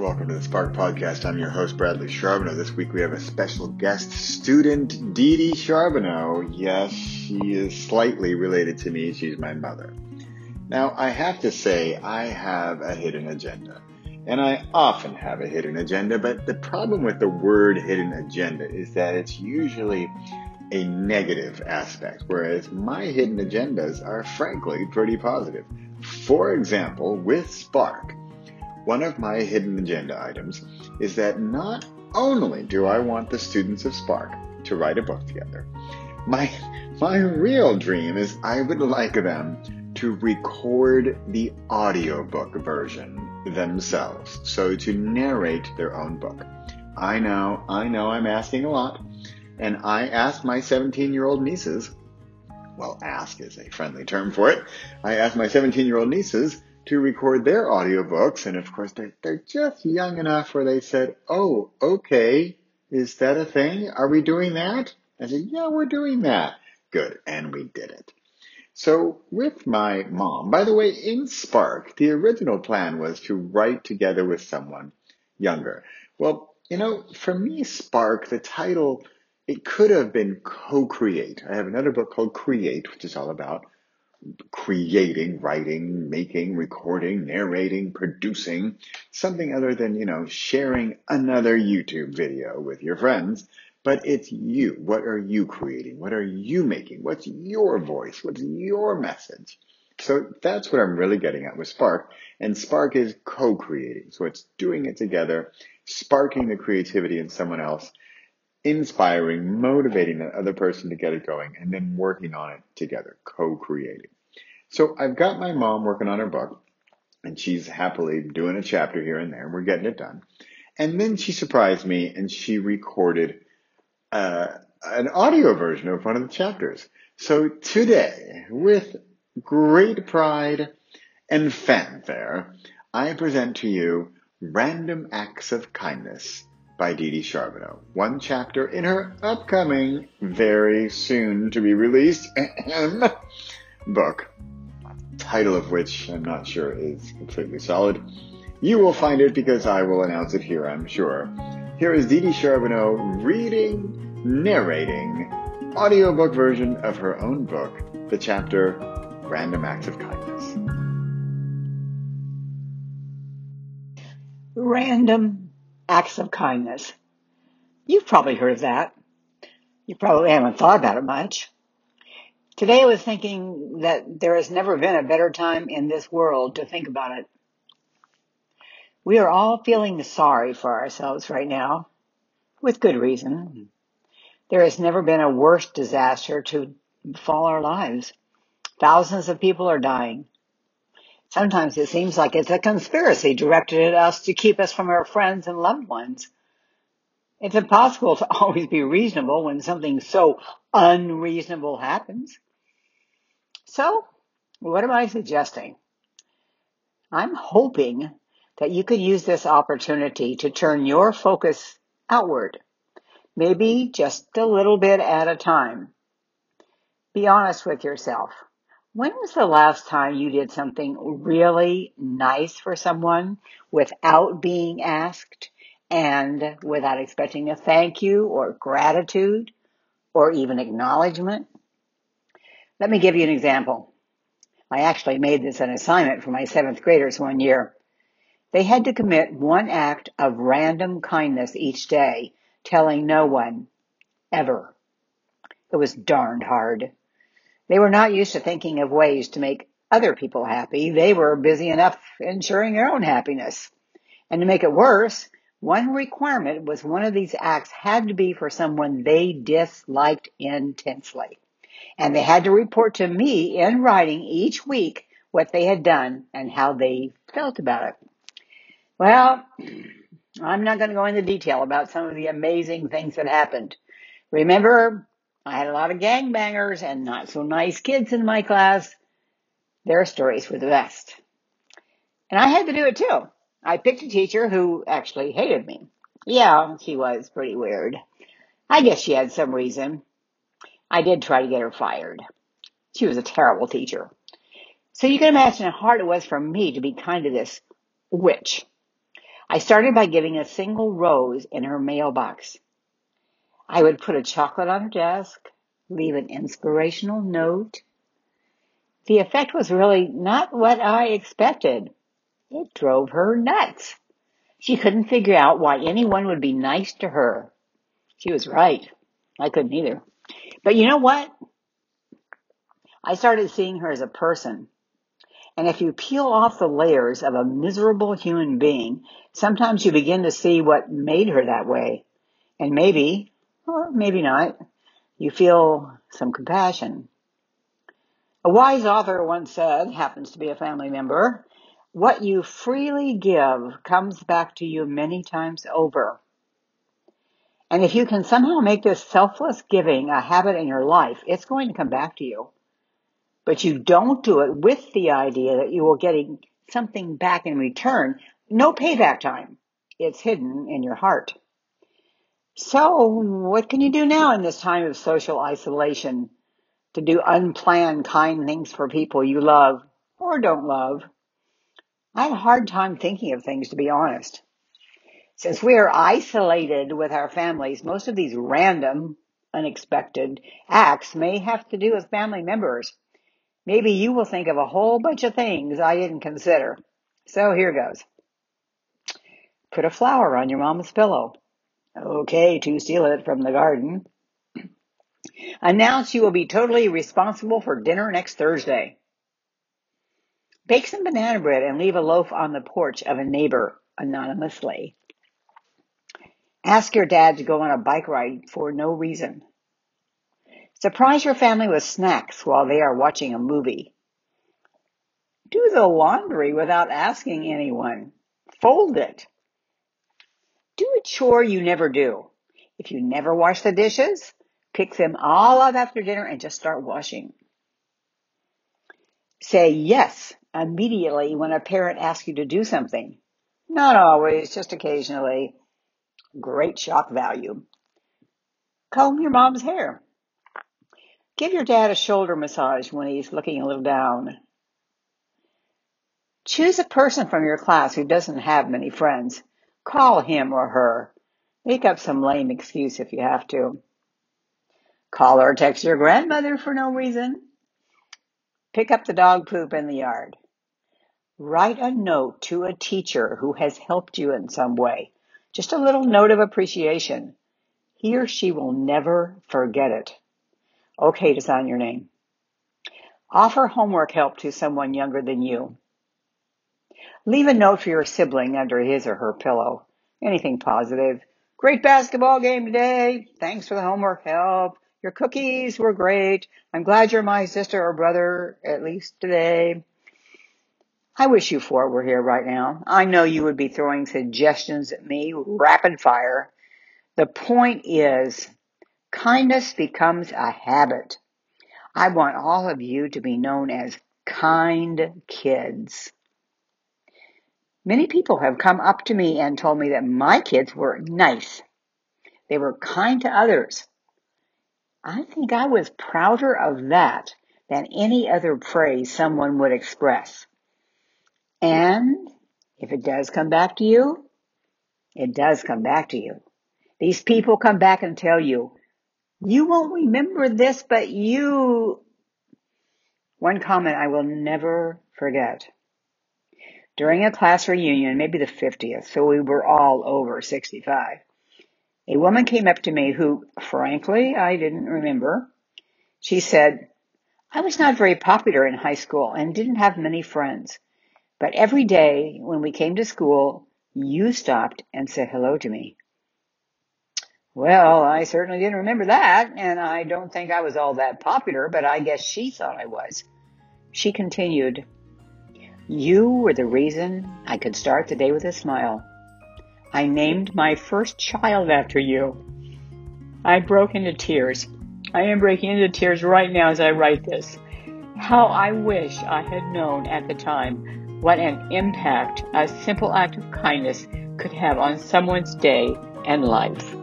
Welcome to the Spark Podcast. I'm your host, Bradley Charbonneau. This week we have a special guest student, Dee Dee Charbonneau. Yes, she is slightly related to me. She's my mother. Now, I have to say, I have a hidden agenda. And I often have a hidden agenda, but the problem with the word hidden agenda is that it's usually a negative aspect, whereas my hidden agendas are frankly pretty positive. For example, with Spark, one of my hidden agenda items is that not only do I want the students of Spark to write a book together, my, my real dream is I would like them to record the audiobook version themselves. So to narrate their own book. I know, I know I'm asking a lot. And I asked my 17 year old nieces, well, ask is a friendly term for it. I asked my 17 year old nieces to record their audiobooks. And of course, they're, they're just young enough where they said, Oh, okay. Is that a thing? Are we doing that? I said, Yeah, we're doing that. Good. And we did it. So with my mom, by the way, in Spark, the original plan was to write together with someone younger. Well, you know, for me, Spark, the title, it could have been co-create. I have another book called Create, which is all about creating, writing, making, recording, narrating, producing, something other than, you know, sharing another YouTube video with your friends. But it's you. What are you creating? What are you making? What's your voice? What's your message? So that's what I'm really getting at with Spark. And Spark is co-creating. So it's doing it together, sparking the creativity in someone else, inspiring, motivating that other person to get it going, and then working on it together, co-creating. So I've got my mom working on her book, and she's happily doing a chapter here and there, and we're getting it done. And then she surprised me and she recorded uh, an audio version of one of the chapters. So today, with great pride and fanfare, I present to you Random Acts of Kindness by Dee Dee Charbonneau. One chapter in her upcoming, very soon to be released book, title of which I'm not sure is completely solid. You will find it because I will announce it here, I'm sure. Here is Dee Dee Charbonneau reading, narrating, audiobook version of her own book, the chapter Random Acts of Kindness. Random acts of kindness. You've probably heard of that. You probably haven't thought about it much. Today I was thinking that there has never been a better time in this world to think about it. We are all feeling sorry for ourselves right now, with good reason. There has never been a worse disaster to befall our lives. Thousands of people are dying. Sometimes it seems like it's a conspiracy directed at us to keep us from our friends and loved ones. It's impossible to always be reasonable when something so unreasonable happens. So, what am I suggesting? I'm hoping that you could use this opportunity to turn your focus outward, maybe just a little bit at a time. Be honest with yourself. When was the last time you did something really nice for someone without being asked and without expecting a thank you or gratitude or even acknowledgement? Let me give you an example. I actually made this an assignment for my seventh graders one year. They had to commit one act of random kindness each day, telling no one, ever. It was darned hard. They were not used to thinking of ways to make other people happy. They were busy enough ensuring their own happiness. And to make it worse, one requirement was one of these acts had to be for someone they disliked intensely. And they had to report to me in writing each week what they had done and how they felt about it. Well, I'm not going to go into detail about some of the amazing things that happened. Remember, I had a lot of gangbangers and not so nice kids in my class. Their stories were the best. And I had to do it too. I picked a teacher who actually hated me. Yeah, she was pretty weird. I guess she had some reason. I did try to get her fired. She was a terrible teacher. So you can imagine how hard it was for me to be kind to this witch. I started by giving a single rose in her mailbox. I would put a chocolate on her desk, leave an inspirational note. The effect was really not what I expected. It drove her nuts. She couldn't figure out why anyone would be nice to her. She was right. I couldn't either. But you know what? I started seeing her as a person. And if you peel off the layers of a miserable human being, sometimes you begin to see what made her that way. And maybe, or maybe not, you feel some compassion. A wise author once said, happens to be a family member, what you freely give comes back to you many times over. And if you can somehow make this selfless giving a habit in your life, it's going to come back to you. But you don't do it with the idea that you will getting something back in return. No payback time. It's hidden in your heart. So what can you do now in this time of social isolation to do unplanned kind things for people you love or don't love? I had a hard time thinking of things, to be honest. Since we are isolated with our families, most of these random, unexpected acts may have to do with family members. Maybe you will think of a whole bunch of things I didn't consider. So here goes. Put a flower on your mama's pillow. Okay, to steal it from the garden. Announce you will be totally responsible for dinner next Thursday. Bake some banana bread and leave a loaf on the porch of a neighbor anonymously. Ask your dad to go on a bike ride for no reason. Surprise your family with snacks while they are watching a movie. Do the laundry without asking anyone. Fold it. Do a chore you never do. If you never wash the dishes, pick them all up after dinner and just start washing. Say yes immediately when a parent asks you to do something. Not always, just occasionally. Great shock value. Comb your mom's hair. Give your dad a shoulder massage when he's looking a little down. Choose a person from your class who doesn't have many friends. Call him or her. Make up some lame excuse if you have to. Call or text your grandmother for no reason. Pick up the dog poop in the yard. Write a note to a teacher who has helped you in some way. Just a little note of appreciation. He or she will never forget it. Okay to sign your name. Offer homework help to someone younger than you. Leave a note for your sibling under his or her pillow. Anything positive. Great basketball game today. Thanks for the homework help. Your cookies were great. I'm glad you're my sister or brother, at least today. I wish you four were here right now. I know you would be throwing suggestions at me rapid fire. The point is, kindness becomes a habit. I want all of you to be known as kind kids. Many people have come up to me and told me that my kids were nice. They were kind to others. I think I was prouder of that than any other praise someone would express. And if it does come back to you, it does come back to you. These people come back and tell you, you won't remember this, but you, one comment I will never forget. During a class reunion, maybe the 50th, so we were all over 65, a woman came up to me who, frankly, I didn't remember. She said, I was not very popular in high school and didn't have many friends. But every day when we came to school, you stopped and said hello to me. Well, I certainly didn't remember that, and I don't think I was all that popular, but I guess she thought I was. She continued, You were the reason I could start the day with a smile. I named my first child after you. I broke into tears. I am breaking into tears right now as I write this. How I wish I had known at the time what an impact a simple act of kindness could have on someone's day and life.